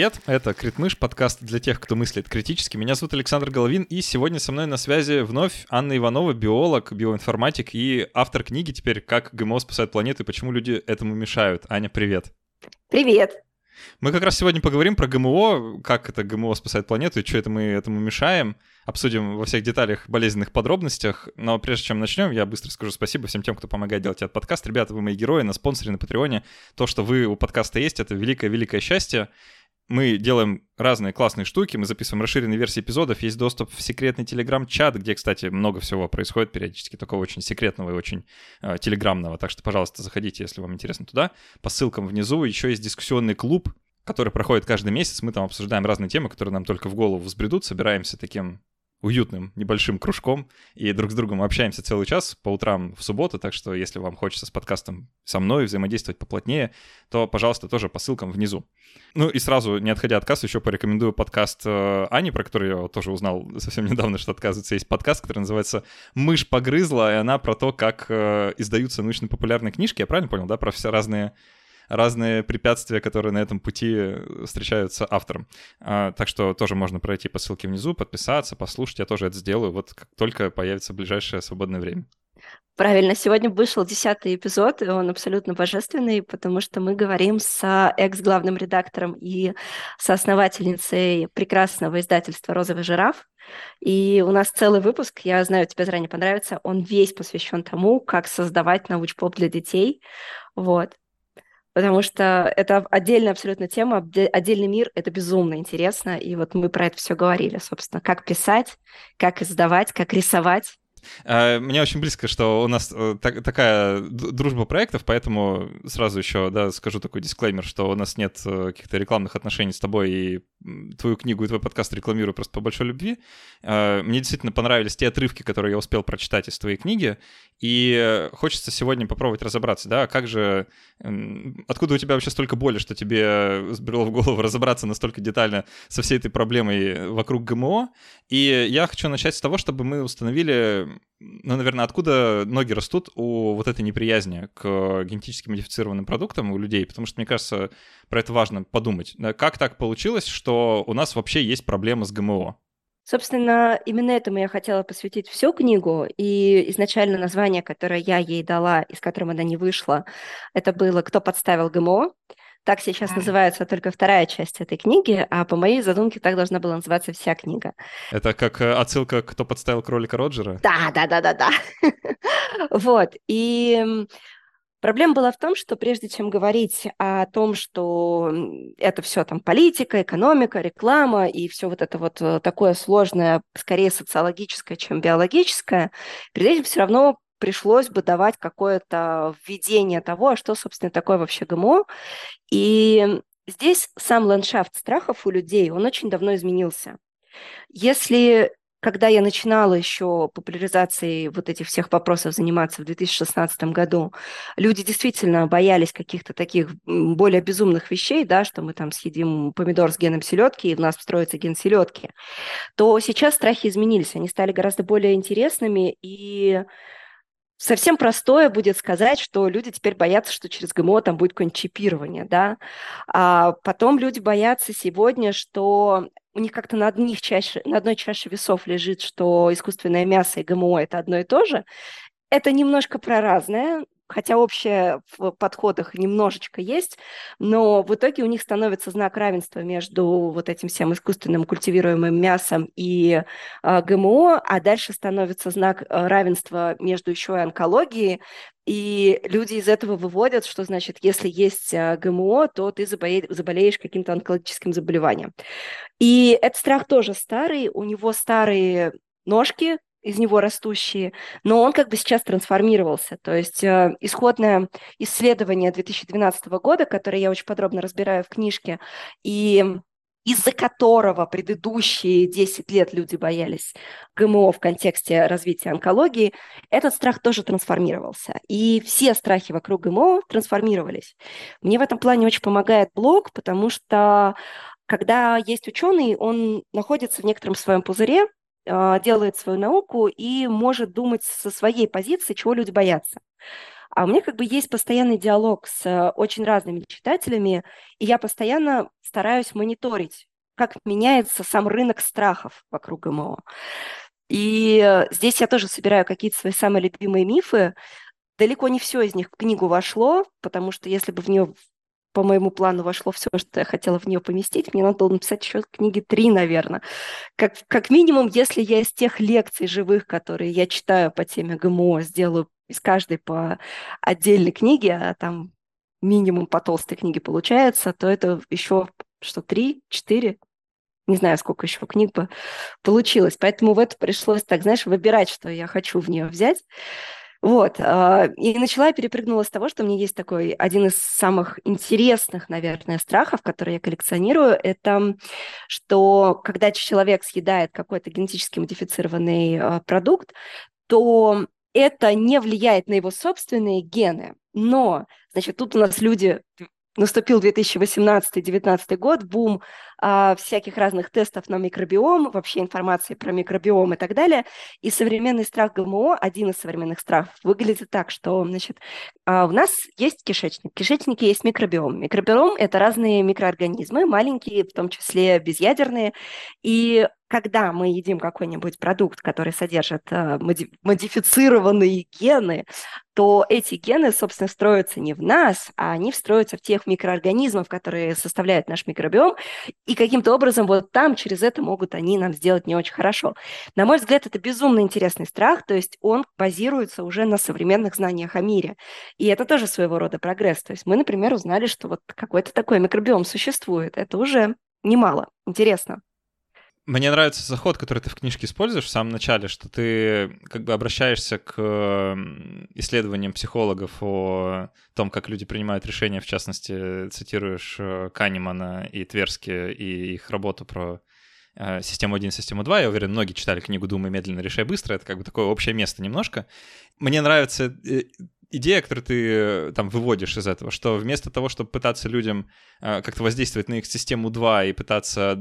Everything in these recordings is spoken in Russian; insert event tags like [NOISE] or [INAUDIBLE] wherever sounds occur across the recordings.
Привет, это Критмыш, подкаст для тех, кто мыслит критически. Меня зовут Александр Головин, и сегодня со мной на связи вновь Анна Иванова, биолог, биоинформатик и автор книги теперь «Как ГМО спасает планету и почему люди этому мешают». Аня, привет. Привет. Мы как раз сегодня поговорим про ГМО, как это ГМО спасает планету и что это мы этому мешаем. Обсудим во всех деталях, болезненных подробностях. Но прежде чем начнем, я быстро скажу спасибо всем тем, кто помогает делать этот подкаст. Ребята, вы мои герои на спонсоре, на Патреоне. То, что вы у подкаста есть, это великое-великое счастье мы делаем разные классные штуки, мы записываем расширенные версии эпизодов, есть доступ в секретный телеграм-чат, где, кстати, много всего происходит периодически, такого очень секретного и очень э, телеграмного, так что, пожалуйста, заходите, если вам интересно туда, по ссылкам внизу, еще есть дискуссионный клуб, который проходит каждый месяц, мы там обсуждаем разные темы, которые нам только в голову взбредут, собираемся таким уютным небольшим кружком и друг с другом общаемся целый час по утрам в субботу, так что если вам хочется с подкастом со мной взаимодействовать поплотнее, то, пожалуйста, тоже по ссылкам внизу. Ну и сразу, не отходя от кассы, еще порекомендую подкаст э, Ани, про который я тоже узнал [LAUGHS] совсем недавно, что, отказывается. есть подкаст, который называется «Мышь погрызла», и она про то, как э, издаются научно-популярные книжки, я правильно понял, да, про все разные разные препятствия, которые на этом пути встречаются автором. А, так что тоже можно пройти по ссылке внизу, подписаться, послушать. Я тоже это сделаю, вот как только появится ближайшее свободное время. Правильно, сегодня вышел десятый эпизод, и он абсолютно божественный, потому что мы говорим с экс-главным редактором и соосновательницей прекрасного издательства «Розовый жираф». И у нас целый выпуск, я знаю, тебе заранее понравится, он весь посвящен тому, как создавать научпоп для детей. Вот потому что это отдельная абсолютно тема, отдельный мир, это безумно интересно, и вот мы про это все говорили, собственно, как писать, как издавать, как рисовать, а, мне очень близко, что у нас э, так, такая дружба проектов, поэтому сразу еще да, скажу такой дисклеймер, что у нас нет э, каких-то рекламных отношений с тобой, и твою книгу и твой подкаст рекламирую просто по большой любви. А, мне действительно понравились те отрывки, которые я успел прочитать из твоей книги, и хочется сегодня попробовать разобраться, да, как же, откуда у тебя вообще столько боли, что тебе сбрело в голову разобраться настолько детально со всей этой проблемой вокруг ГМО. И я хочу начать с того, чтобы мы установили ну, наверное, откуда ноги растут у вот этой неприязни к генетически модифицированным продуктам у людей, потому что, мне кажется, про это важно подумать. Как так получилось, что у нас вообще есть проблема с ГМО? Собственно, именно этому я хотела посвятить всю книгу, и изначально название, которое я ей дала, и с которым она не вышла, это было «Кто подставил ГМО?». Так сейчас называется только вторая часть этой книги, а по моей задумке так должна была называться вся книга. Это как э, отсылка «Кто подставил кролика Роджера»? Да, да, да, да, да. [LAUGHS] Вот, и Проблема была в том, что прежде чем говорить о том, что это все там политика, экономика, реклама и все вот это вот э, такое сложное, скорее социологическое, чем биологическое, перед этим все равно пришлось бы давать какое-то введение того, а что, собственно, такое вообще ГМО. И здесь сам ландшафт страхов у людей, он очень давно изменился. Если когда я начинала еще популяризацией вот этих всех вопросов заниматься в 2016 году, люди действительно боялись каких-то таких более безумных вещей, да, что мы там съедим помидор с геном селедки, и в нас встроится ген селедки, то сейчас страхи изменились, они стали гораздо более интересными, и совсем простое будет сказать, что люди теперь боятся, что через ГМО там будет какое-нибудь чипирование, да. А потом люди боятся сегодня, что у них как-то на, одних чаще, на одной чаше весов лежит, что искусственное мясо и ГМО – это одно и то же. Это немножко про разное, хотя общее в подходах немножечко есть, но в итоге у них становится знак равенства между вот этим всем искусственным культивируемым мясом и э, ГМО, а дальше становится знак э, равенства между еще и онкологией, и люди из этого выводят, что значит, если есть э, ГМО, то ты заболеешь каким-то онкологическим заболеванием. И этот страх тоже старый, у него старые ножки, из него растущие, но он как бы сейчас трансформировался. То есть э, исходное исследование 2012 года, которое я очень подробно разбираю в книжке, и из-за которого предыдущие 10 лет люди боялись ГМО в контексте развития онкологии, этот страх тоже трансформировался. И все страхи вокруг ГМО трансформировались. Мне в этом плане очень помогает блог, потому что когда есть ученый, он находится в некотором своем пузыре, делает свою науку и может думать со своей позиции, чего люди боятся. А у меня как бы есть постоянный диалог с очень разными читателями, и я постоянно стараюсь мониторить, как меняется сам рынок страхов вокруг ГМО. И здесь я тоже собираю какие-то свои самые любимые мифы. Далеко не все из них в книгу вошло, потому что если бы в нее по моему плану вошло все, что я хотела в нее поместить, мне надо было написать еще книги три, наверное. Как, как минимум, если я из тех лекций живых, которые я читаю по теме ГМО, сделаю из каждой по отдельной книге, а там минимум по толстой книге получается, то это еще что, три, четыре, не знаю, сколько еще книг бы получилось. Поэтому в это пришлось так, знаешь, выбирать, что я хочу в нее взять. Вот. А, и начала я перепрыгнула с того, что у меня есть такой один из самых интересных, наверное, страхов, которые я коллекционирую, это что когда человек съедает какой-то генетически модифицированный а, продукт, то это не влияет на его собственные гены, но, значит, тут у нас люди наступил 2018-2019 год, бум всяких разных тестов на микробиом, вообще информации про микробиом и так далее. И современный страх ГМО, один из современных страхов, выглядит так, что значит, а, у нас есть кишечник, в кишечнике есть микробиом. Микробиом – это разные микроорганизмы, маленькие, в том числе безъядерные, и когда мы едим какой-нибудь продукт, который содержит э, модифицированные гены, то эти гены, собственно, строятся не в нас, а они встроятся в тех микроорганизмов, которые составляют наш микробиом, и каким-то образом вот там через это могут они нам сделать не очень хорошо. На мой взгляд, это безумно интересный страх, то есть он базируется уже на современных знаниях о мире. И это тоже своего рода прогресс. То есть мы, например, узнали, что вот какой-то такой микробиом существует. Это уже немало. Интересно. Мне нравится заход, который ты в книжке используешь в самом начале, что ты как бы обращаешься к исследованиям психологов о том, как люди принимают решения, в частности, цитируешь э, Канемана и Тверски и их работу про э, систему 1 систему 2. Я уверен, многие читали книгу «Думай медленно, решай быстро». Это как бы такое общее место немножко. Мне нравится э, идея, которую ты э, там выводишь из этого, что вместо того, чтобы пытаться людям э, как-то воздействовать на их систему 2 и пытаться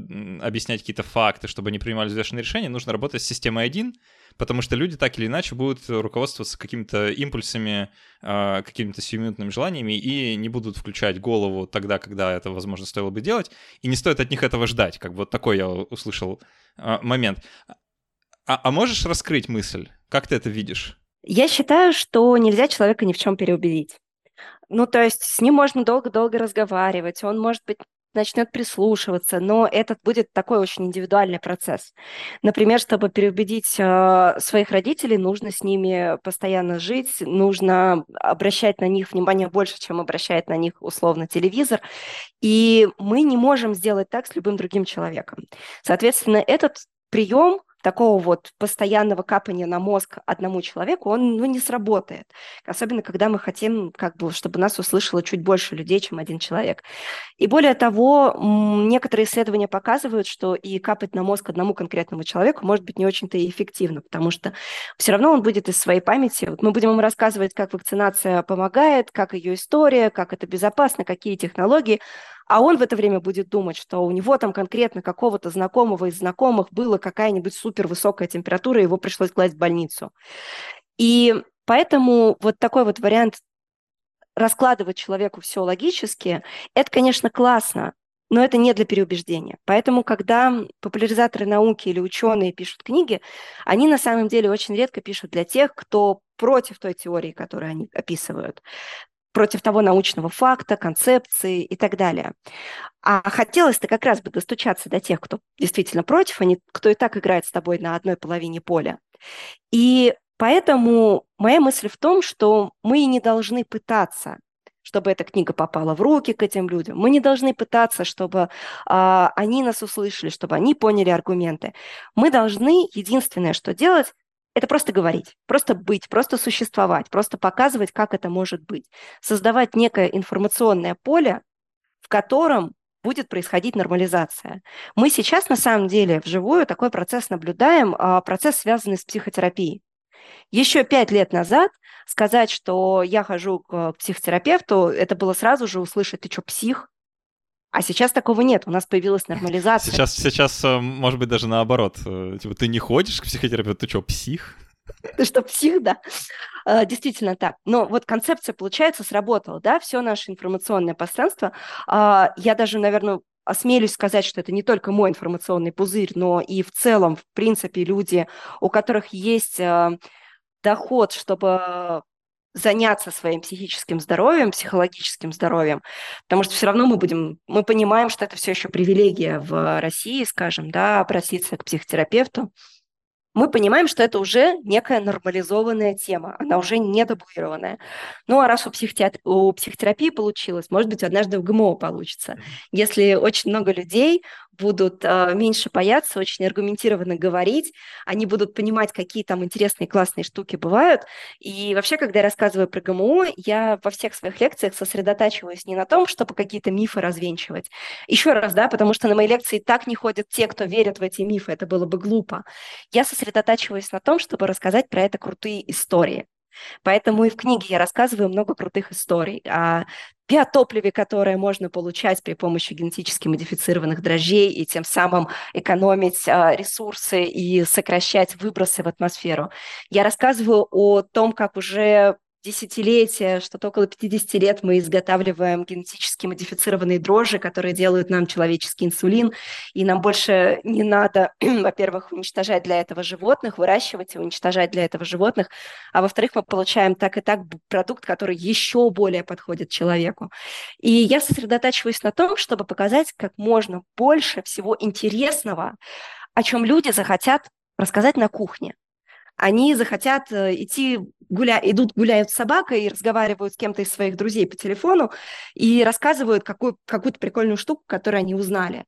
объяснять какие-то факты, чтобы они принимали взвешенные решения, нужно работать с системой 1, потому что люди так или иначе будут руководствоваться какими-то импульсами, э, какими-то сиюминутными желаниями и не будут включать голову тогда, когда это, возможно, стоило бы делать, и не стоит от них этого ждать. Как бы вот такой я услышал момент. А, а можешь раскрыть мысль? Как ты это видишь? Я считаю, что нельзя человека ни в чем переубедить. Ну, то есть с ним можно долго-долго разговаривать, он, может быть, начнет прислушиваться, но этот будет такой очень индивидуальный процесс. Например, чтобы переубедить э, своих родителей, нужно с ними постоянно жить, нужно обращать на них внимание больше, чем обращает на них условно телевизор, и мы не можем сделать так с любым другим человеком. Соответственно, этот прием такого вот постоянного капания на мозг одному человеку, он ну, не сработает. Особенно, когда мы хотим, как бы, чтобы нас услышало чуть больше людей, чем один человек. И более того, некоторые исследования показывают, что и капать на мозг одному конкретному человеку может быть не очень-то и эффективно, потому что все равно он будет из своей памяти. Вот мы будем ему рассказывать, как вакцинация помогает, как ее история, как это безопасно, какие технологии, а он в это время будет думать, что у него там конкретно какого-то знакомого из знакомых была какая-нибудь супервысокая температура, и его пришлось класть в больницу. И поэтому вот такой вот вариант раскладывать человеку все логически, это, конечно, классно, но это не для переубеждения. Поэтому, когда популяризаторы науки или ученые пишут книги, они на самом деле очень редко пишут для тех, кто против той теории, которую они описывают против того научного факта, концепции и так далее. А хотелось-то как раз бы достучаться до тех, кто действительно против, а не кто и так играет с тобой на одной половине поля. И поэтому моя мысль в том, что мы не должны пытаться чтобы эта книга попала в руки к этим людям. Мы не должны пытаться, чтобы а, они нас услышали, чтобы они поняли аргументы. Мы должны единственное, что делать, это просто говорить, просто быть, просто существовать, просто показывать, как это может быть. Создавать некое информационное поле, в котором будет происходить нормализация. Мы сейчас на самом деле вживую такой процесс наблюдаем, а, процесс, связанный с психотерапией. Еще пять лет назад сказать, что я хожу к психотерапевту, это было сразу же услышать, ты что, псих? А сейчас такого нет, у нас появилась нормализация. Сейчас, сейчас э, может быть, даже наоборот. Э, типа, ты не ходишь к психотерапевту, ты что, псих? [LAUGHS] Ты что, псих, да? А, действительно так. Но вот концепция, получается, сработала, да, все наше информационное пространство. А, я даже, наверное, осмелюсь сказать, что это не только мой информационный пузырь, но и в целом, в принципе, люди, у которых есть а, доход, чтобы заняться своим психическим здоровьем, психологическим здоровьем, потому что все равно мы будем, мы понимаем, что это все еще привилегия в России, скажем, да, обратиться к психотерапевту, мы понимаем, что это уже некая нормализованная тема, она уже не табуированная. Ну, а раз у, психотер... у психотерапии получилось, может быть, однажды в ГМО получится. Если очень много людей будут э, меньше бояться, очень аргументированно говорить, они будут понимать, какие там интересные, классные штуки бывают. И вообще, когда я рассказываю про ГМО, я во всех своих лекциях сосредотачиваюсь не на том, чтобы какие-то мифы развенчивать. Еще раз, да, потому что на мои лекции так не ходят те, кто верят в эти мифы, это было бы глупо. Я сосредотачиваюсь на том, чтобы рассказать про это крутые истории. Поэтому и в книге я рассказываю много крутых историй о биотопливе, которое можно получать при помощи генетически модифицированных дрожжей и тем самым экономить а, ресурсы и сокращать выбросы в атмосферу. Я рассказываю о том, как уже десятилетия, что-то около 50 лет мы изготавливаем генетически модифицированные дрожжи, которые делают нам человеческий инсулин, и нам больше не надо, [CLEARS THROAT] во-первых, уничтожать для этого животных, выращивать и уничтожать для этого животных, а во-вторых, мы получаем так и так продукт, который еще более подходит человеку. И я сосредотачиваюсь на том, чтобы показать как можно больше всего интересного, о чем люди захотят рассказать на кухне они захотят э, идти гуля... идут гуляют с собакой и разговаривают с кем-то из своих друзей по телефону и рассказывают какую... какую-то прикольную штуку, которую они узнали.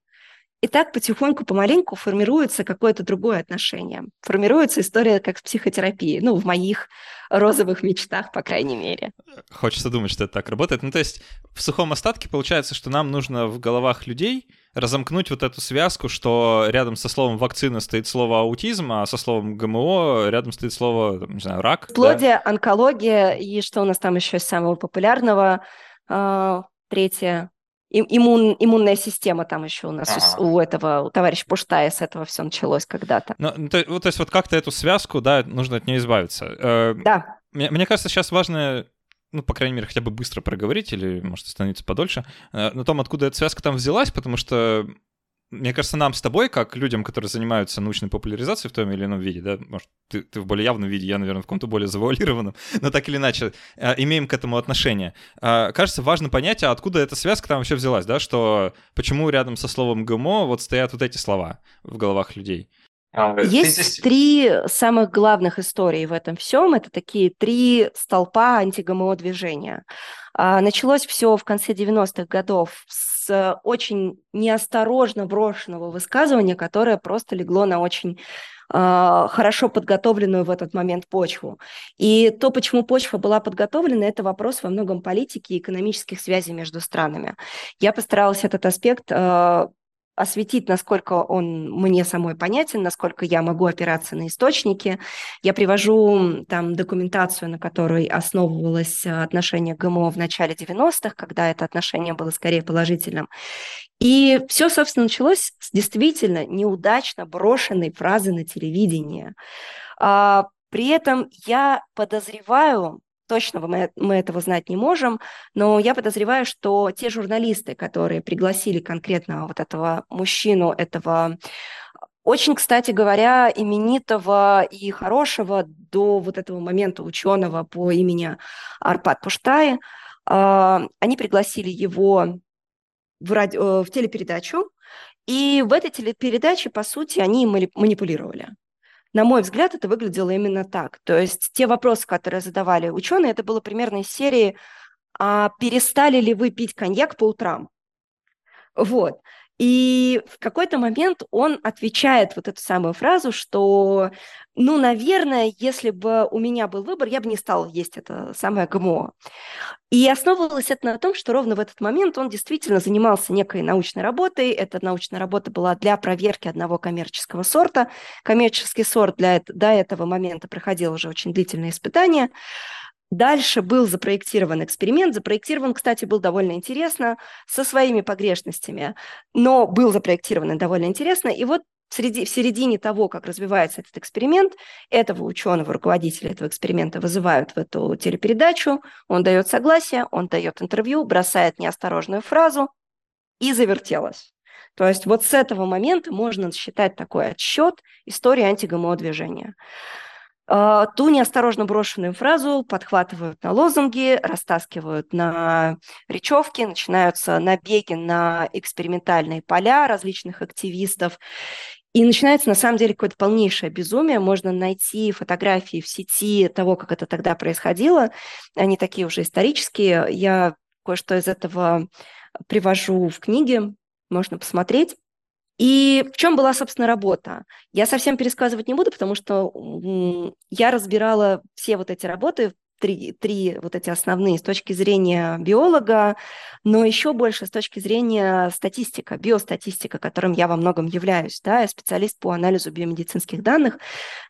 И так потихоньку, помаленьку формируется какое-то другое отношение. Формируется история как в психотерапии, ну, в моих розовых мечтах, по крайней мере. Хочется думать, что это так работает. Ну, то есть в сухом остатке получается, что нам нужно в головах людей разомкнуть вот эту связку, что рядом со словом вакцина стоит слово аутизм, а со словом ГМО рядом стоит слово, не знаю, рак. Плодия, да? онкология и что у нас там еще из самого популярного? А, третье. Иммун, иммунная система там еще у нас у, у этого, у товарища Пуштая с этого все началось когда-то. Ну, то, то есть вот как-то эту связку, да, нужно от нее избавиться. Э, да. Мне, мне кажется, сейчас важно ну, по крайней мере, хотя бы быстро проговорить или, может, остановиться подольше, э, на том, откуда эта связка там взялась, потому что мне кажется, нам с тобой, как людям, которые занимаются научной популяризацией в том или ином виде, да, может, ты, ты в более явном виде, я, наверное, в каком-то более завуалированном, но так или иначе, э, имеем к этому отношение. Э, кажется, важно понять, а откуда эта связка там вообще взялась, да, что почему рядом со словом ГМО вот стоят вот эти слова в головах людей. А, Есть здесь... три самых главных истории в этом всем. Это такие три столпа антигмо движения. А, началось все в конце 90-х годов с очень неосторожно брошенного высказывания, которое просто легло на очень а, хорошо подготовленную в этот момент почву. И то, почему почва была подготовлена, это вопрос во многом политики и экономических связей между странами. Я постаралась этот аспект осветить, насколько он мне самой понятен, насколько я могу опираться на источники. Я привожу там документацию, на которой основывалось отношение ГМО в начале 90-х, когда это отношение было скорее положительным. И все, собственно, началось с действительно неудачно брошенной фразы на телевидении. А, при этом я подозреваю, точно мы, мы этого знать не можем, но я подозреваю, что те журналисты, которые пригласили конкретно вот этого мужчину, этого очень, кстати говоря, именитого и хорошего до вот этого момента ученого по имени Арпад Пуштай, а, они пригласили его в, ради... Э, в телепередачу, и в этой телепередаче, по сути, они манипулировали. На мой взгляд, это выглядело именно так. То есть те вопросы, которые задавали ученые, это было примерно из серии «А перестали ли вы пить коньяк по утрам?» Вот. И в какой-то момент он отвечает вот эту самую фразу, что, ну, наверное, если бы у меня был выбор, я бы не стал есть это самое ГМО. И основывалось это на том, что ровно в этот момент он действительно занимался некой научной работой. Эта научная работа была для проверки одного коммерческого сорта. Коммерческий сорт для, до этого момента проходил уже очень длительные испытания. Дальше был запроектирован эксперимент. Запроектирован, кстати, был довольно интересно, со своими погрешностями, но был запроектирован довольно интересно. И вот в, середине того, как развивается этот эксперимент, этого ученого, руководителя этого эксперимента вызывают в эту телепередачу, он дает согласие, он дает интервью, бросает неосторожную фразу и завертелось. То есть вот с этого момента можно считать такой отсчет истории антигмо движения. А, ту неосторожно брошенную фразу подхватывают на лозунги, растаскивают на речевки, начинаются набеги на экспериментальные поля различных активистов. И начинается, на самом деле, какое-то полнейшее безумие. Можно найти фотографии в сети того, как это тогда происходило. Они такие уже исторические. Я кое-что из этого привожу в книге, можно посмотреть. И в чем была, собственно, работа? Я совсем пересказывать не буду, потому что я разбирала все вот эти работы три, три вот эти основные с точки зрения биолога, но еще больше с точки зрения статистика, биостатистика, которым я во многом являюсь. Да? Я специалист по анализу биомедицинских данных,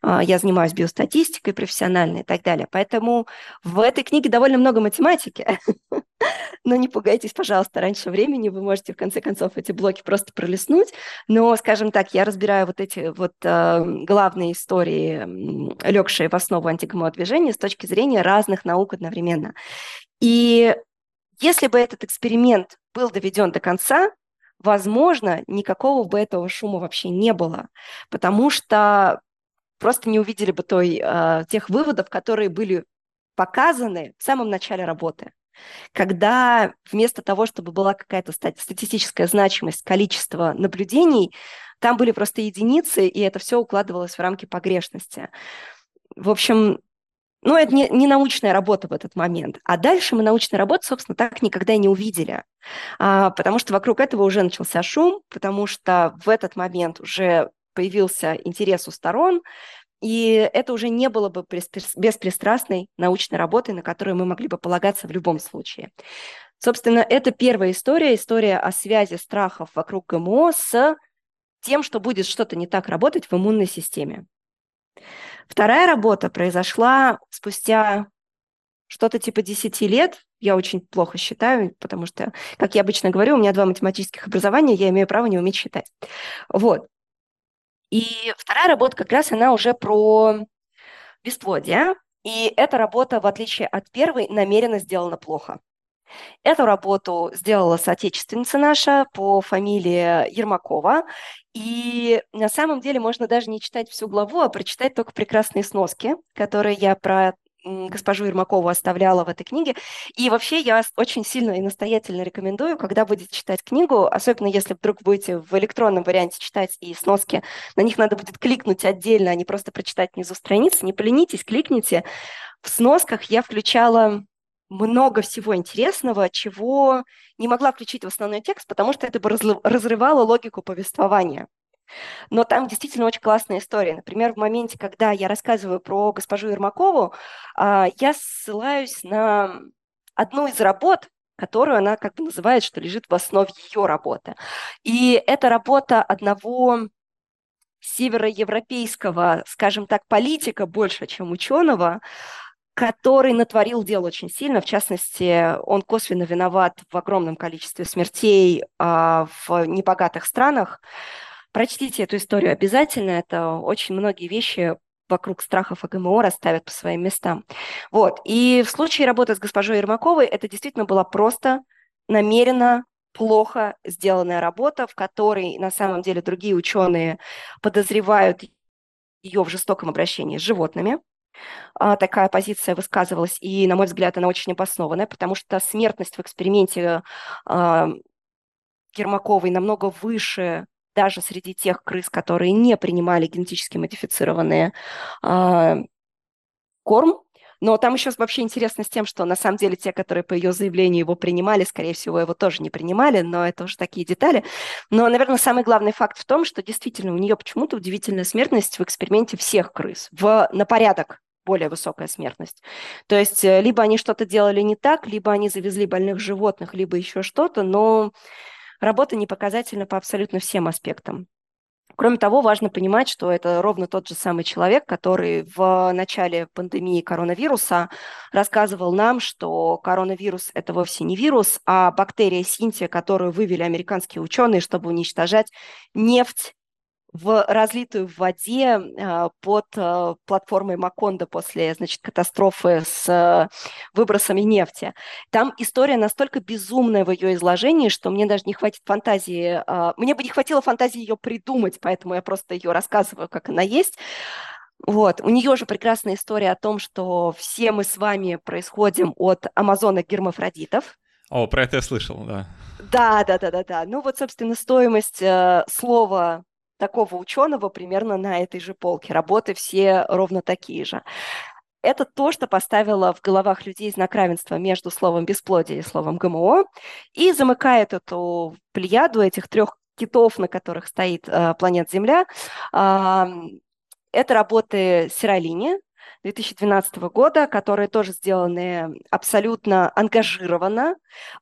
а, я занимаюсь биостатистикой профессионально и так далее. Поэтому в этой книге довольно много математики. [LAUGHS] Но не пугайтесь, пожалуйста, раньше времени, вы можете в конце концов эти блоки просто пролистнуть. Но, скажем так, я разбираю вот эти вот э, главные истории, легшие в основу антигомодвижения с точки зрения разных наук одновременно. И если бы этот эксперимент был доведен до конца, возможно, никакого бы этого шума вообще не было, потому что просто не увидели бы той, э, тех выводов, которые были показаны в самом начале работы когда вместо того, чтобы была какая-то статистическая значимость, количество наблюдений, там были просто единицы, и это все укладывалось в рамки погрешности. В общем, ну, это не, не научная работа в этот момент. А дальше мы научную работу, собственно, так никогда и не увидели. А, потому что вокруг этого уже начался шум, потому что в этот момент уже появился интерес у сторон, и это уже не было бы беспристрастной научной работой, на которую мы могли бы полагаться в любом случае. Собственно, это первая история, история о связи страхов вокруг ГМО с тем, что будет что-то не так работать в иммунной системе. Вторая работа произошла спустя что-то типа 10 лет. Я очень плохо считаю, потому что, как я обычно говорю, у меня два математических образования, я имею право не уметь считать. Вот. И вторая работа как раз она уже про бесплодие. И эта работа, в отличие от первой, намеренно сделана плохо. Эту работу сделала соотечественница наша по фамилии Ермакова. И на самом деле можно даже не читать всю главу, а прочитать только прекрасные сноски, которые я про госпожу Ермакову оставляла в этой книге. И вообще я очень сильно и настоятельно рекомендую, когда будете читать книгу, особенно если вдруг будете в электронном варианте читать и сноски, на них надо будет кликнуть отдельно, а не просто прочитать внизу страницы, не поленитесь, кликните. В сносках я включала много всего интересного, чего не могла включить в основной текст, потому что это бы разрывало логику повествования. Но там действительно очень классная история. Например, в моменте, когда я рассказываю про госпожу Ермакову, а, я ссылаюсь на одну из работ, которую она как бы называет, что лежит в основе ее работы. И это работа одного североевропейского, скажем так, политика больше, чем ученого, который натворил дело очень сильно. В частности, он косвенно виноват в огромном количестве смертей а, в небогатых странах. Прочтите эту историю обязательно. Это очень многие вещи вокруг страхов о ГМО расставят по своим местам. Вот. И в случае работы с госпожой Ермаковой это действительно была просто намеренно плохо сделанная работа, в которой на самом деле другие ученые подозревают ее в жестоком обращении с животными. А, такая позиция высказывалась, и, на мой взгляд, она очень обоснованная, потому что смертность в эксперименте а, Ермаковой намного выше даже среди тех крыс, которые не принимали генетически модифицированные э, корм. Но там еще вообще интересно с тем, что на самом деле те, которые по ее заявлению его принимали, скорее всего, его тоже не принимали, но это уже такие детали. Но, наверное, самый главный факт в том, что действительно у нее почему-то удивительная смертность в эксперименте всех крыс, в, на порядок более высокая смертность. То есть э, либо они что-то делали не так, либо они завезли больных животных, либо еще что-то, но работа не показательна по абсолютно всем аспектам. Кроме того, важно понимать, что это ровно тот же самый человек, который в начале пандемии коронавируса рассказывал нам, что коронавирус – это вовсе не вирус, а бактерия Синтия, которую вывели американские ученые, чтобы уничтожать нефть в разлитую в воде э, под э, платформой Макондо после, значит, катастрофы с э, выбросами нефти. Там история настолько безумная в ее изложении, что мне даже не хватит фантазии, мне бы не хватило фантазии ее придумать, поэтому я просто ее рассказываю, как она есть. Вот. У нее же прекрасная история о том, что все мы с вами происходим от амазонок гермафродитов. О, про это я слышал, да. Да, да, да, да, да. Ну вот, собственно, стоимость э, слова такого ученого примерно на этой же полке. Работы все ровно такие же. Это то, что поставило в головах людей знак равенства между словом бесплодие и словом ГМО и замыкает эту плеяду этих трех китов, на которых стоит э, планета Земля. Э, это работы Сиролини, 2012 года, которые тоже сделаны абсолютно ангажированно.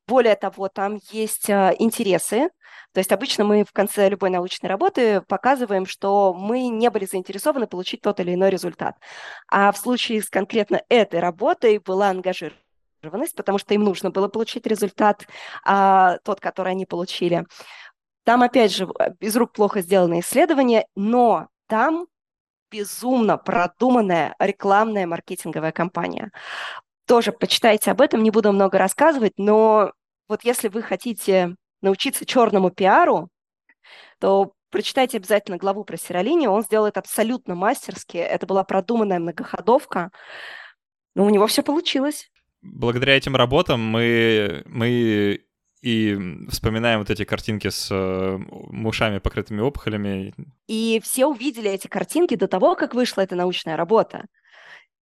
Более того, там есть э, интересы то есть обычно мы в конце любой научной работы показываем, что мы не были заинтересованы получить тот или иной результат. А в случае с конкретно этой работой была ангажированность, потому что им нужно было получить результат, а, тот, который они получили. Там, опять же, без рук плохо сделанное исследование, но там безумно продуманная рекламная маркетинговая кампания. Тоже почитайте об этом, не буду много рассказывать, но вот если вы хотите научиться черному пиару, то прочитайте обязательно главу про Сиролини, он сделал это абсолютно мастерски, это была продуманная многоходовка, но у него все получилось. Благодаря этим работам мы, мы и вспоминаем вот эти картинки с э, ушами, покрытыми опухолями. И все увидели эти картинки до того, как вышла эта научная работа.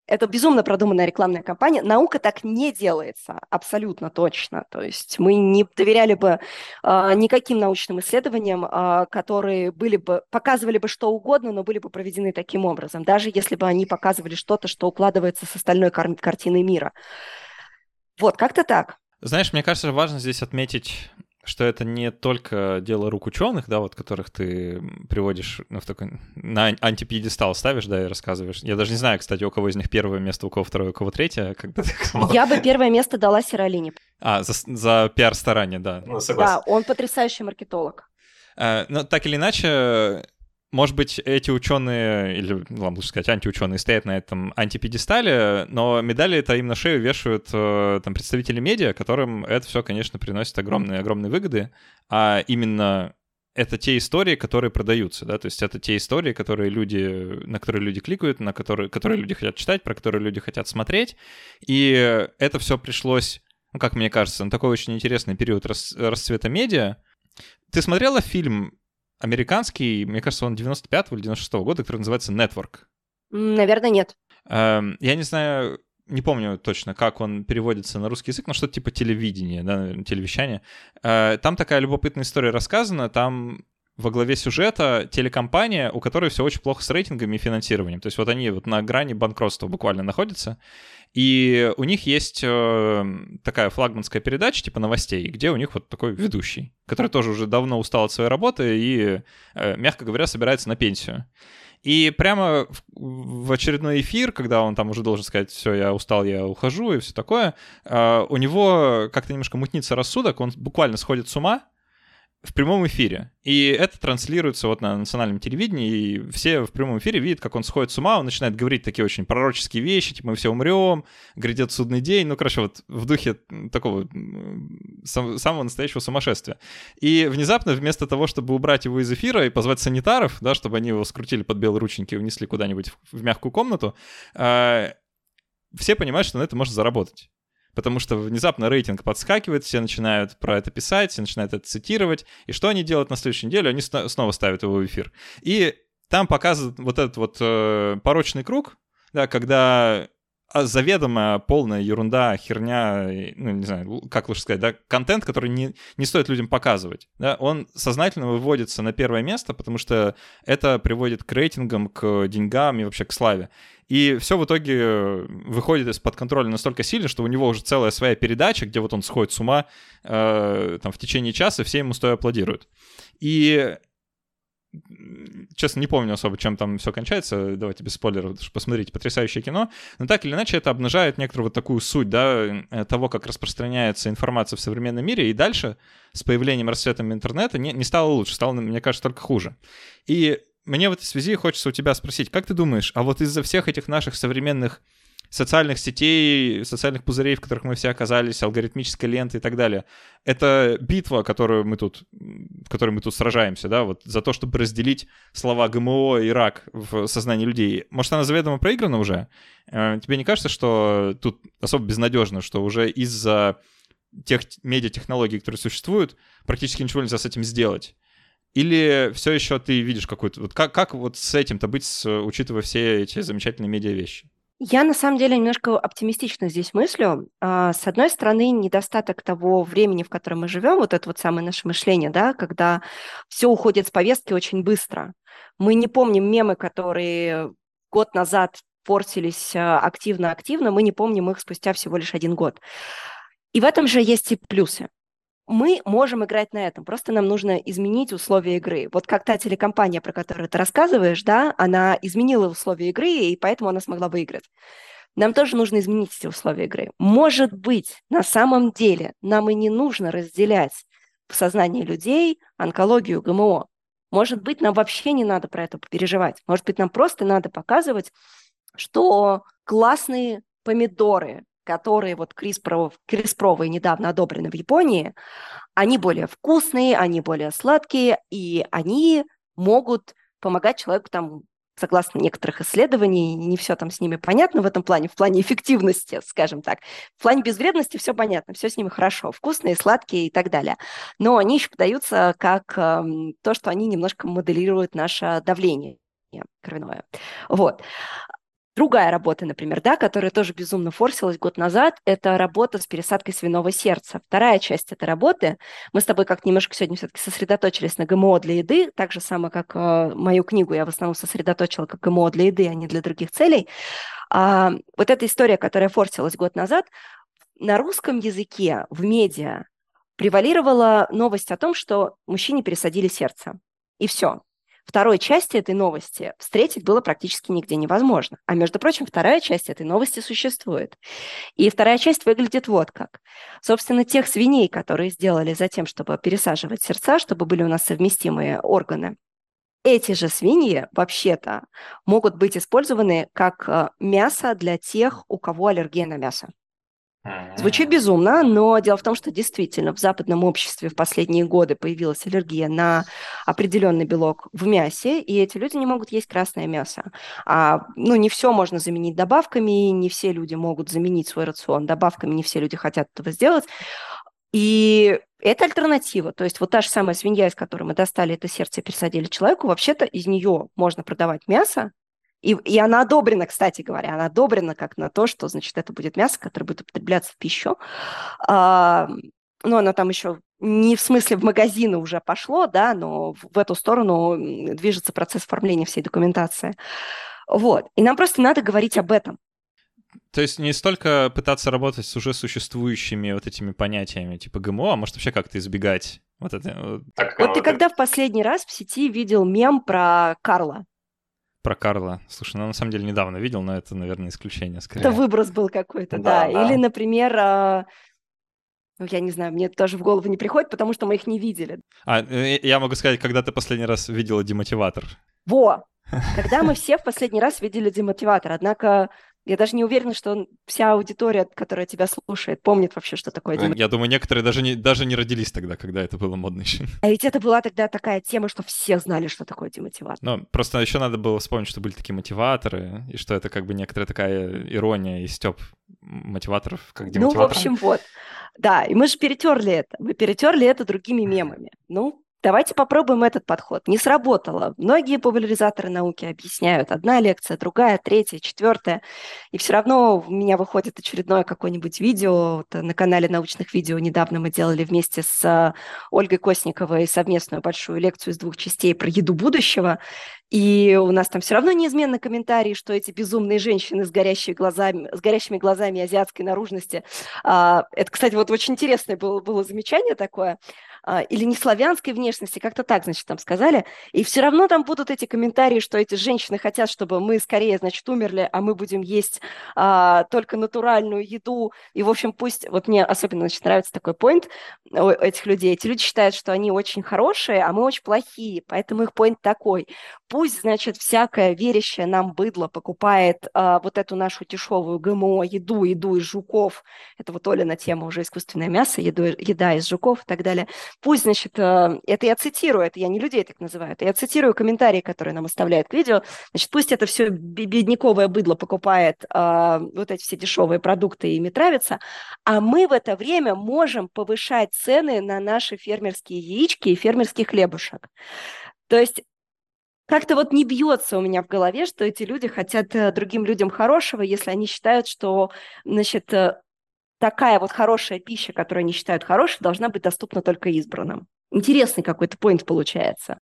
Это безумно продуманная рекламная кампания. Наука так не делается, абсолютно точно. То есть мы не доверяли бы э, никаким научным исследованиям, э, которые были бы, показывали бы что угодно, но были бы проведены таким образом, даже если бы они показывали что-то, что укладывается с остальной кар- картиной мира. Вот, как-то так. Знаешь, мне кажется, важно здесь отметить что это не только дело рук ученых, да, вот которых ты приводишь ну, в такой, на антипьедестал ставишь, да, и рассказываешь. Я даже не знаю, кстати, у кого из них первое место, у кого второе, у кого третье. Как бы Я бы первое место дала Сиролине. А, за, за пиар-старание, да. Ну, согласен. Да, он потрясающий маркетолог. А, но так или иначе, может быть, эти ученые, или, ну, лучше сказать, антиученые стоят на этом антипедестале, но медали это им на шею вешают э, там представители медиа, которым это все, конечно, приносит огромные, огромные выгоды, а именно это те истории, которые продаются, да, то есть это те истории, которые люди, на которые люди кликают, на которые, которые люди хотят читать, про которые люди хотят смотреть, и это все пришлось, ну, как мне кажется, на такой очень интересный период расцвета медиа. Ты смотрела фильм американский, мне кажется, он 95 или 96 -го года, который называется Network. Наверное, нет. Эм, я не знаю, не помню точно, как он переводится на русский язык, но что-то типа телевидения, да, телевещания. Э, там такая любопытная история рассказана, там во главе сюжета телекомпания, у которой все очень плохо с рейтингами и финансированием. То есть вот они вот на грани банкротства буквально находятся. И у них есть э, такая флагманская передача типа новостей, где у них вот такой ведущий, который тоже уже давно устал от своей работы и, э, мягко говоря, собирается на пенсию. И прямо в, очередной эфир, когда он там уже должен сказать, все, я устал, я ухожу и все такое, э, у него как-то немножко мутнится рассудок, он буквально сходит с ума, в прямом эфире. И это транслируется вот на национальном телевидении, и все в прямом эфире видят, как он сходит с ума, он начинает говорить такие очень пророческие вещи, типа мы все умрем, грядет судный день, ну, короче, вот в духе такого сам, самого настоящего сумасшествия. И внезапно вместо того, чтобы убрать его из эфира и позвать санитаров, да, чтобы они его скрутили под белые рученьки и унесли куда-нибудь в, в мягкую комнату, э, все понимают, что на это можно заработать потому что внезапно рейтинг подскакивает, все начинают про это писать, все начинают это цитировать, и что они делают на следующей неделе? Они снова ставят его в эфир. И там показывают вот этот вот э, порочный круг, да, когда заведомо полная ерунда, херня, ну, не знаю, как лучше сказать, да, контент, который не, не стоит людям показывать, да, он сознательно выводится на первое место, потому что это приводит к рейтингам, к деньгам и вообще к славе. И все в итоге э, выходит из-под контроля настолько сильно, что у него уже целая своя передача, где вот он сходит с ума э, там в течение часа, все ему стоя аплодируют. И честно, не помню особо, чем там все кончается. Давайте без спойлеров, посмотрите, потрясающее кино. Но так или иначе, это обнажает некоторую вот такую суть, да, э, того, как распространяется информация в современном мире. И дальше, с появлением расцветом интернета, не, не стало лучше, стало, мне кажется, только хуже. И мне в этой связи хочется у тебя спросить, как ты думаешь, а вот из-за всех этих наших современных социальных сетей, социальных пузырей, в которых мы все оказались, алгоритмической ленты и так далее. Это битва, которую мы тут, в которой мы тут сражаемся, да, вот за то, чтобы разделить слова ГМО и рак в сознании людей. Может, она заведомо проиграна уже? Э, тебе не кажется, что тут особо безнадежно, что уже из-за тех медиатехнологий, которые существуют, практически ничего нельзя с этим сделать? Или все еще ты видишь какую-то... Вот как, как вот с этим-то быть, учитывая все эти замечательные медиа вещи? Я на самом деле немножко оптимистично здесь мыслю. А, с одной стороны, недостаток того времени, в котором мы живем, вот это вот самое наше мышление, да, когда все уходит с повестки очень быстро. Мы не помним мемы, которые год назад портились а, активно-активно, мы не помним их спустя всего лишь один год. И в этом же есть и плюсы мы можем играть на этом, просто нам нужно изменить условия игры. Вот как та телекомпания, про которую ты рассказываешь, да, она изменила условия игры, и поэтому она смогла выиграть. Нам тоже нужно изменить эти условия игры. Может быть, на самом деле нам и не нужно разделять в сознании людей онкологию, ГМО. Может быть, нам вообще не надо про это переживать. Может быть, нам просто надо показывать, что классные помидоры, которые вот CRISPR недавно одобрены в Японии, они более вкусные, они более сладкие, и они могут помогать человеку там согласно некоторых исследований, не все там с ними понятно в этом плане, в плане эффективности, скажем так. В плане безвредности все понятно, все с ними хорошо, вкусные, сладкие и так далее. Но они еще подаются как э, то, что они немножко моделируют наше давление кровяное. Вот. Другая работа, например, да, которая тоже безумно форсилась год назад, это работа с пересадкой свиного сердца. Вторая часть этой работы, мы с тобой как немножко сегодня все-таки сосредоточились на ГМО для еды, так же самое, как э, мою книгу я в основном сосредоточила как ГМО для еды, а не для других целей. А, вот эта история, которая форсилась год назад, на русском языке в медиа превалировала новость о том, что мужчине пересадили сердце. И все второй части этой новости встретить было практически нигде невозможно. А между прочим, вторая часть этой новости существует. И вторая часть выглядит вот как. Собственно, тех свиней, которые сделали за тем, чтобы пересаживать сердца, чтобы были у нас совместимые органы, эти же свиньи вообще-то могут быть использованы как э, мясо для тех, у кого аллергия на мясо. Звучит безумно, но дело в том, что действительно в западном обществе в последние годы появилась аллергия на определенный белок в мясе, и эти люди не могут есть красное мясо. А, ну, не все можно заменить добавками, не все люди могут заменить свой рацион добавками, не все люди хотят этого сделать. И это альтернатива. То есть вот та же самая свинья, из которой мы достали это сердце и пересадили человеку, вообще-то из нее можно продавать мясо, и, и она одобрена, кстати говоря, она одобрена как на то, что, значит, это будет мясо, которое будет употребляться в пищу. А, ну, оно там еще не в смысле в магазины уже пошло, да, но в эту сторону движется процесс оформления всей документации. Вот. И нам просто надо говорить об этом. То есть не столько пытаться работать с уже существующими вот этими понятиями типа ГМО, а может вообще как-то избегать вот это. Так, вот ты когда в последний раз в сети видел мем про Карла? Про Карла. Слушай, ну на самом деле недавно видел, но это, наверное, исключение скорее. Это выброс был какой-то, да. да. да. Или, например, а... ну, я не знаю, мне тоже в голову не приходит, потому что мы их не видели. А, э, я могу сказать, когда ты последний раз видела демотиватор? Во! Когда мы все в последний раз видели демотиватор. Однако я даже не уверена, что вся аудитория, которая тебя слушает, помнит вообще, что такое демотиватор. Я думаю, некоторые даже не, даже не родились тогда, когда это было модно еще. А ведь это была тогда такая тема, что все знали, что такое демотиватор. Ну, просто еще надо было вспомнить, что были такие мотиваторы, и что это как бы некоторая такая ирония и степ мотиваторов, как демотиваторы. Ну, в общем, вот. Да, и мы же перетерли это. Мы перетерли это другими мемами. Ну, Давайте попробуем этот подход. Не сработало. Многие популяризаторы науки объясняют. Одна лекция, другая, третья, четвертая. И все равно у меня выходит очередное какое-нибудь видео. Вот на канале научных видео недавно мы делали вместе с э, Ольгой Косниковой совместную большую лекцию из двух частей про еду будущего. И у нас там все равно неизменно комментарии, что эти безумные женщины с горящими глазами, с горящими глазами азиатской наружности. А, это, кстати, вот очень интересное было, было замечание такое. А, или не славянской внешности, как-то так, значит, там сказали. И все равно там будут эти комментарии, что эти женщины хотят, чтобы мы скорее, значит, умерли, а мы будем есть а, только натуральную еду. И, в общем, пусть... Вот мне особенно, значит, нравится такой поинт у этих людей. Эти люди считают, что они очень хорошие, а мы очень плохие. Поэтому их поинт такой. Пусть, значит, всякое верящее нам быдло покупает а, вот эту нашу дешевую ГМО еду, еду из жуков. Это вот Оля на тему уже искусственное мясо, еду, еда из жуков и так далее. Пусть, значит, а, это я цитирую, это я не людей так называю, это я цитирую комментарии, которые нам оставляют к видео. Значит, пусть это все бедняковое быдло покупает а, вот эти все дешевые продукты и ими травится, а мы в это время можем повышать цены на наши фермерские яички и фермерский хлебушек. То есть как-то вот не бьется у меня в голове, что эти люди хотят э, другим людям хорошего, если они считают, что, значит, э, такая вот хорошая пища, которую они считают хорошей, должна быть доступна только избранным. Интересный какой-то поинт получается.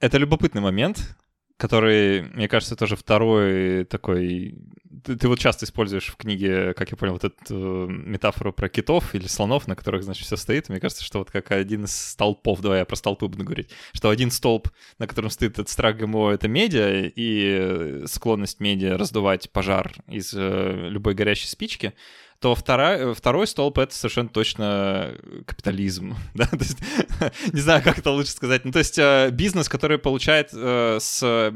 Это любопытный момент, который, мне кажется, тоже второй такой... Ты, ты вот часто используешь в книге, как я понял, вот эту метафору про китов или слонов, на которых, значит, все стоит. Мне кажется, что вот как один из столпов, давай я про столпы буду говорить, что один столб, на котором стоит этот страх ГМО, это медиа, и склонность медиа раздувать пожар из э, любой горящей спички, то вторая, второй столб — это совершенно точно капитализм. [LAUGHS] Да? То есть, [LAUGHS] не знаю, как это лучше сказать. Ну, то есть э, бизнес, который получает э, с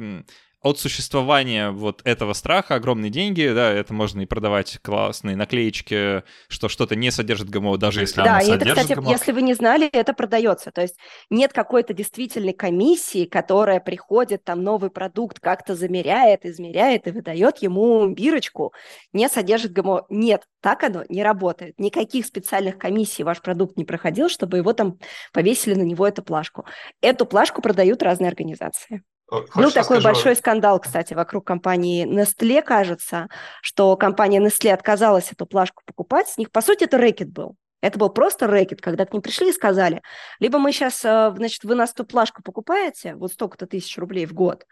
от существования вот этого страха огромные деньги, да, это можно и продавать классные наклеечки, что что-то не содержит ГМО, даже если да, оно содержит это, кстати, ГМО. если вы не знали, это продается, то есть нет какой-то действительной комиссии, которая приходит, там новый продукт как-то замеряет, измеряет и выдает ему бирочку, не содержит ГМО. Нет, так оно не работает. Никаких специальных комиссий ваш продукт не проходил, чтобы его там повесили на него эту плашку. Эту плашку продают разные организации. Хочешь, Был такой расскажу? большой скандал, кстати, вокруг компании Nestle, кажется, что компания Nestle отказалась эту плашку покупать. С них, по сути, это рэкет был. Это был просто рэкет, когда к ним пришли и сказали, либо мы сейчас, э, значит, вы нас эту плашку покупаете, вот столько-то тысяч рублей в год,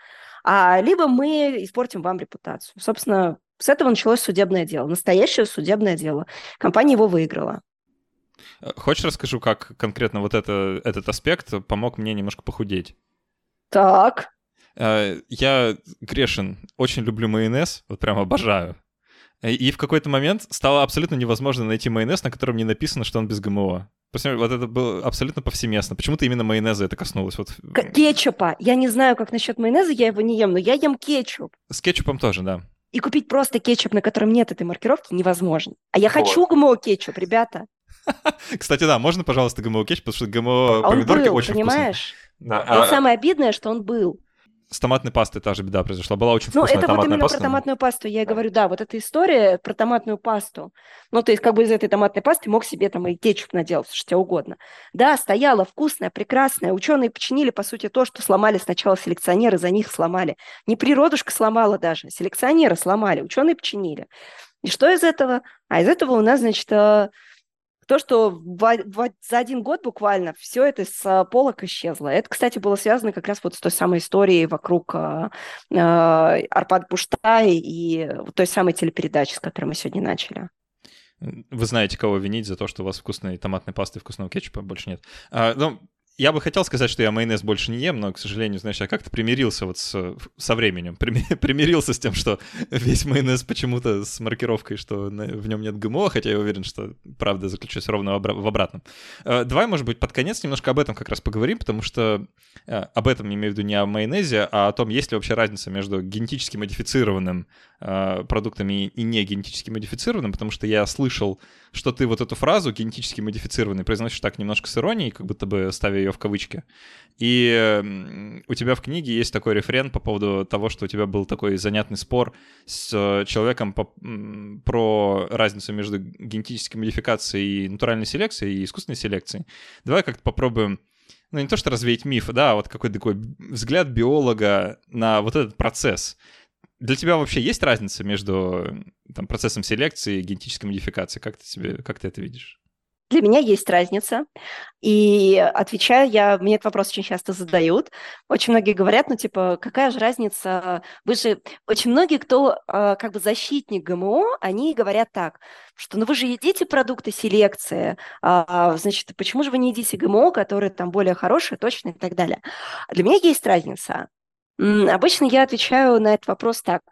а либо мы испортим вам репутацию. Собственно, с этого началось судебное дело, настоящее судебное дело. Компания его выиграла. Э, хочешь расскажу, как конкретно вот это, этот аспект помог мне немножко похудеть? Так. Э, я грешен, очень люблю майонез, вот прям обожаю. И в какой-то момент стало абсолютно невозможно найти майонез, на котором не написано, что он без ГМО. Вот это было абсолютно повсеместно. Почему-то именно майонеза это коснулось. Вот. Кетчупа. Я не знаю, как насчет майонеза, я его не ем, но я ем кетчуп. С кетчупом тоже, да. И купить просто кетчуп, на котором нет этой маркировки, невозможно. А я вот. хочу ГМО кетчуп, ребята. [LAUGHS] Кстати, да, можно, пожалуйста, ГМО кетчуп, потому что ГМО а помидорки был, очень понимаешь? вкусные. Да, а... самое обидное, что он был с томатной пастой та же беда произошла. Была очень ну, вкусная Ну, это вот именно паста. про томатную пасту. Я говорю, да, вот эта история про томатную пасту. Ну, то есть как бы из этой томатной пасты мог себе там и кетчуп наделать, что угодно. Да, стояла вкусная, прекрасная. Ученые починили, по сути, то, что сломали сначала селекционеры, за них сломали. Не природушка сломала даже, селекционеры сломали, ученые починили. И что из этого? А из этого у нас, значит, э, то, что в, в, за один год буквально все это с полок исчезло. Это, кстати, было связано как раз вот с той самой историей вокруг э, Арпад Пуштай и той самой телепередачи, с которой мы сегодня начали. Вы знаете, кого винить за то, что у вас вкусной томатной пасты вкусного кетчупа больше нет. А, ну, я бы хотел сказать, что я майонез больше не ем, но, к сожалению, знаешь, я как-то примирился вот с, со временем. [LAUGHS] Примирился с тем, что весь майонез почему-то с маркировкой, что в нем нет ГМО, хотя я уверен, что правда заключается ровно в обратном. Э, давай, может быть, под конец немножко об этом как раз поговорим, потому что э, об этом имею в виду не о майонезе, а о том, есть ли вообще разница между генетически модифицированным э, продуктами и не генетически модифицированным, потому что я слышал, что ты вот эту фразу генетически модифицированный произносишь так немножко с иронией, как будто бы ставя ее в кавычки. И у тебя в книге есть такой референт по поводу того, что у тебя был такой занятный спор с э, человеком по, про разницу между генетической модификацией и натуральной селекцией и искусственной селекцией. Давай как-то попробуем ну, не то что развеять миф, да, а вот какой-то такой взгляд биолога на вот этот процесс. Для тебя вообще есть разница между там, процессом селекции и генетической модификацией? Как ты, себе, как ты это видишь? Для меня есть разница. И отвечаю я, мне этот вопрос очень часто задают. Очень многие говорят, ну, типа, какая же разница? Вы же... Очень многие, кто э, как бы защитник ГМО, они говорят так, что ну вы же едите продукты селекции, а, значит, почему же вы не едите ГМО, которые там более хорошие, точные и так далее? Для меня есть разница. Обычно я отвечаю на этот вопрос так.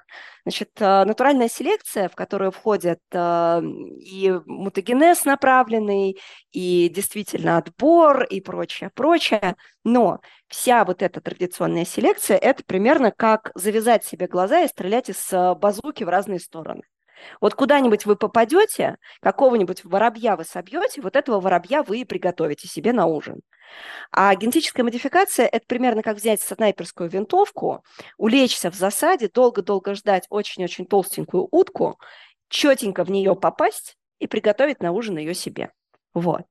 Значит, э, натуральная селекция, в которую входят э, и мутагенез направленный, и действительно отбор, и прочее, прочее. Но вся вот эта традиционная селекция – это примерно как завязать себе глаза и стрелять из э, базуки в разные стороны. Вот куда-нибудь вы попадете, какого-нибудь воробья вы собьете, вот этого воробья вы и приготовите себе на ужин. А генетическая модификация – это примерно как взять снайперскую винтовку, улечься в засаде, долго-долго ждать очень-очень толстенькую утку, четенько в нее попасть и приготовить на ужин ее себе. Вот.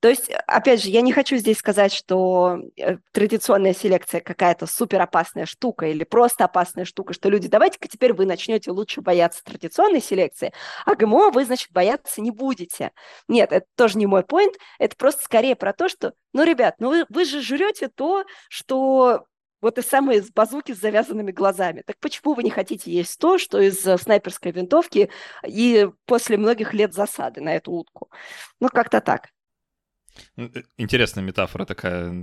То есть, опять же, я не хочу здесь сказать, что э, традиционная селекция какая-то супер опасная штука или просто опасная штука, что люди, давайте-ка теперь вы начнете лучше бояться традиционной селекции, а ГМО вы, значит, бояться не будете. Нет, это тоже не мой поинт, это просто скорее про то, что, ну, ребят, ну вы, вы же жрете то, что вот и самые базуки с завязанными глазами. Так почему вы не хотите есть то, что из э, снайперской винтовки и после многих лет засады на эту утку? Ну, как-то так. Э, интересная метафора такая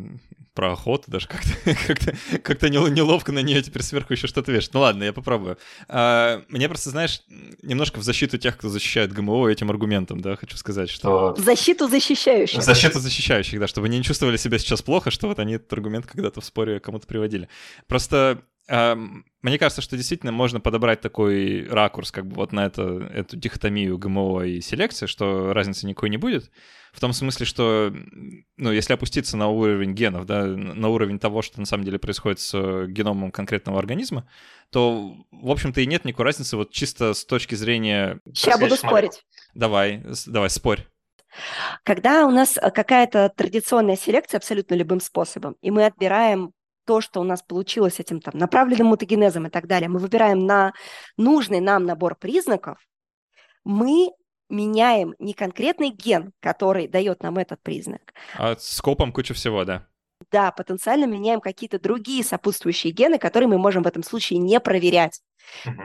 про охоту, даже как-то [LAUGHS] как как неловко на нее теперь сверху еще что-то вешать. Ну ладно, я попробую. А, мне просто, знаешь, немножко в защиту тех, кто защищает ГМО этим аргументом, да, хочу сказать, что... В защиту защищающих. В защиту защищающих, да, чтобы они не чувствовали себя сейчас плохо, что вот они этот аргумент когда-то в споре кому-то приводили. Просто мне кажется, что действительно можно подобрать такой ракурс, как бы вот на это, эту дихотомию ГМО и селекции, что разницы никакой не будет. В том смысле, что, ну, если опуститься на уровень генов, да, на уровень того, что на самом деле происходит с геномом конкретного организма, то, в общем-то, и нет никакой разницы вот чисто с точки зрения... Сейчас буду спорить. Давай, давай, спорь. Когда у нас какая-то традиционная селекция абсолютно любым способом, и мы отбираем то, что у нас получилось этим там направленным мутагенезом и так далее, мы выбираем на нужный нам набор признаков, мы меняем не конкретный ген, который дает нам этот признак. А скопом куча всего, да. Да, потенциально меняем какие-то другие сопутствующие гены, которые мы можем в этом случае не проверять.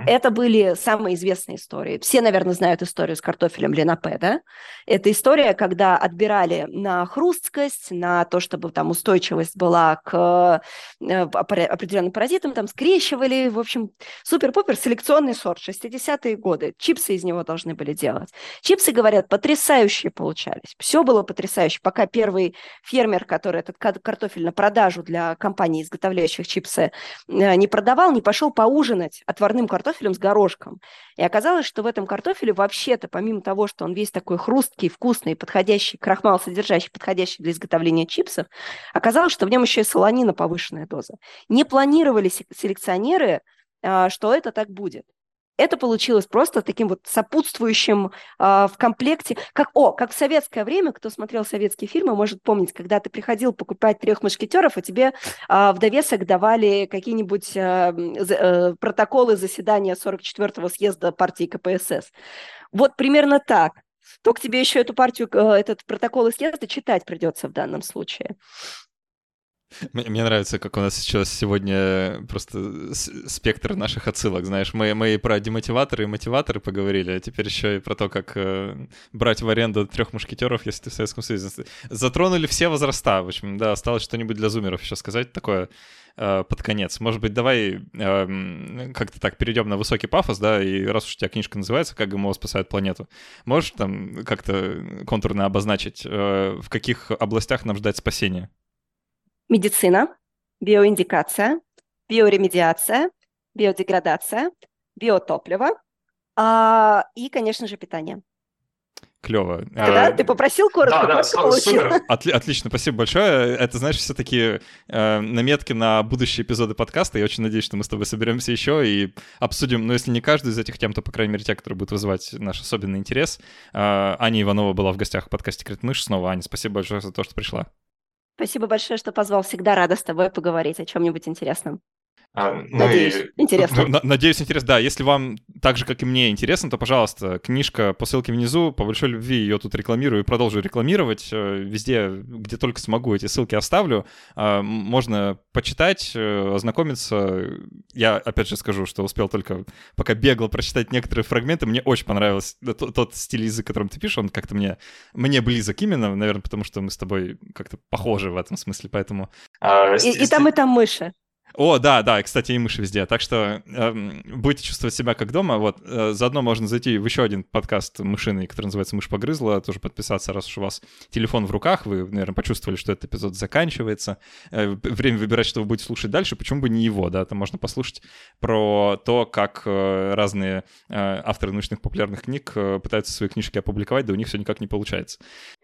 Это были самые известные истории. Все, наверное, знают историю с картофелем Ленапе, да? Это история, когда отбирали на хрусткость, на то, чтобы там устойчивость была к э, определенным паразитам, там скрещивали, в общем, супер-пупер селекционный сорт, 60-е годы. Чипсы из него должны были делать. Чипсы, говорят, потрясающие получались. Все было потрясающе, пока первый фермер, который этот картофель на продажу для компаний, изготовляющих чипсы, э, не продавал, не пошел поужинать от отварным картофелем с горошком. И оказалось, что в этом картофеле вообще-то, помимо того, что он весь такой хрусткий, вкусный, подходящий, крахмал содержащий, подходящий для изготовления чипсов, оказалось, что в нем еще и солонина повышенная доза. Не планировали селекционеры, а, что это так будет это получилось просто таким вот сопутствующим э, в комплекте, как, о, как в советское время, кто смотрел советские фильмы, может помнить, когда ты приходил покупать трех мушкетеров, а тебе э, в довесок давали какие-нибудь э, э, протоколы заседания 44-го съезда партии КПСС. Вот примерно так. Только тебе еще эту партию, э, этот протокол съезда читать придется в данном случае. [LAUGHS] Мне нравится, как у нас сейчас сегодня просто спектр наших отсылок, знаешь, мы, мы и про демотиваторы и мотиваторы поговорили, а теперь еще и про то, как э, брать в аренду трех мушкетеров, если ты в Советском Союзе. Затронули все возраста, в общем, да, осталось что-нибудь для зумеров еще сказать такое э, под конец. Может быть, давай э, как-то так перейдем на высокий пафос, да, и раз уж у тебя книжка называется «Как ГМО спасает планету», можешь там как-то контурно обозначить, э, в каких областях нам ждать спасения? Медицина, биоиндикация, биоремедиация, биодеградация, биотопливо а, и, конечно же, питание. Клево. Да, а, ты попросил коротко, да, да, получил. Отли- отлично, спасибо большое. Это, знаешь, все-таки э, наметки на будущие эпизоды подкаста. Я очень надеюсь, что мы с тобой соберемся еще и обсудим, ну, если не каждую из этих тем, то, по крайней мере, те, которые будут вызывать наш особенный интерес. Э, Аня Иванова была в гостях в подкасте «Крит мышь» снова. Аня, спасибо большое за то, что пришла. Спасибо большое, что позвал. Всегда рада с тобой поговорить о чем-нибудь интересном. А, ну надеюсь, и... интересно. [LAUGHS] Ну, надеюсь, интересно. Да, если вам так же, как и мне, интересно, то, пожалуйста, книжка по ссылке внизу. По большой любви ее тут рекламирую и продолжу рекламировать. Э, везде, где только смогу, эти ссылки оставлю. А, можно почитать, э, ознакомиться. Я, опять же, скажу, что успел только, пока бегал, прочитать некоторые фрагменты. Мне очень понравился тот, тот стиль язык, которым ты пишешь. Он как-то мне, мне близок именно, наверное, потому что мы с тобой как-то похожи в этом смысле, поэтому... А, и, и там, и там мыши. О, да, да, кстати, и мыши везде. Так что э, будете чувствовать себя как дома. Вот, э, заодно можно зайти в еще один подкаст мышиный, который называется «Мышь погрызла», тоже подписаться, раз уж у вас телефон в руках, вы, наверное, почувствовали, что этот эпизод заканчивается. Э, время выбирать, что вы будете слушать дальше, почему бы не его, да, там можно послушать про то, как э, разные э, авторы научных популярных книг э, пытаются свои книжки опубликовать, да у них все никак не получается.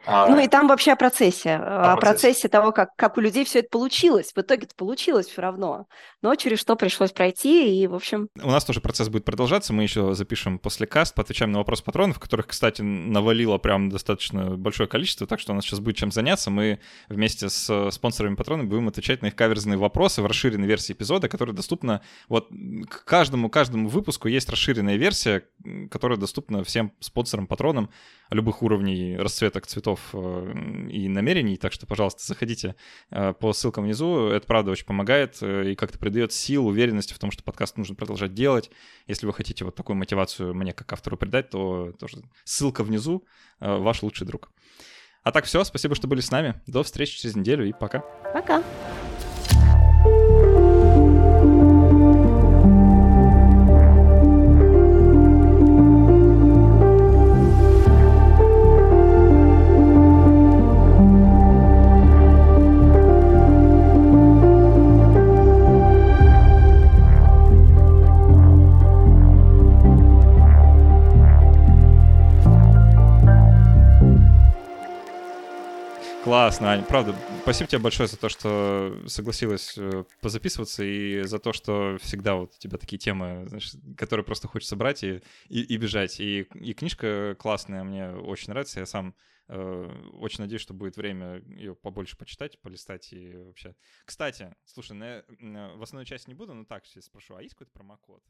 А... Ну и там вообще о процессе, о, о процессе. процессе того, как, как у людей все это получилось. В итоге это получилось все равно но через что пришлось пройти, и, в общем... У нас тоже процесс будет продолжаться, мы еще запишем после каст, поотвечаем на вопрос патронов, которых, кстати, навалило прям достаточно большое количество, так что у нас сейчас будет чем заняться. Мы вместе с спонсорами патронов будем отвечать на их каверзные вопросы в расширенной версии эпизода, которая доступна вот к каждому, каждому выпуску есть расширенная версия, которая доступна всем спонсорам, патронам любых уровней расцветок, цветов э, и намерений, так что, пожалуйста, заходите э, по ссылкам внизу, это правда очень помогает, э, и как-то придает сил, уверенности в том, что подкаст нужно продолжать делать. Если вы хотите вот такую мотивацию мне как автору придать, то тоже ссылка внизу, э, ваш лучший друг. А так все, спасибо, что были с нами. До встречи через неделю и пока. Пока. Классно, Аня. Правда, спасибо тебе большое за то, что согласилась э, позаписываться и за то, что всегда вот у тебя такие темы, знаешь, которые просто хочется брать и, и, и бежать. И, и книжка классная, мне очень нравится. Я сам э, очень надеюсь, что будет время ее побольше почитать, полистать и вообще. Кстати, слушай, на, на, в основной части не буду, но так, сейчас спрошу, а есть какой-то промокод?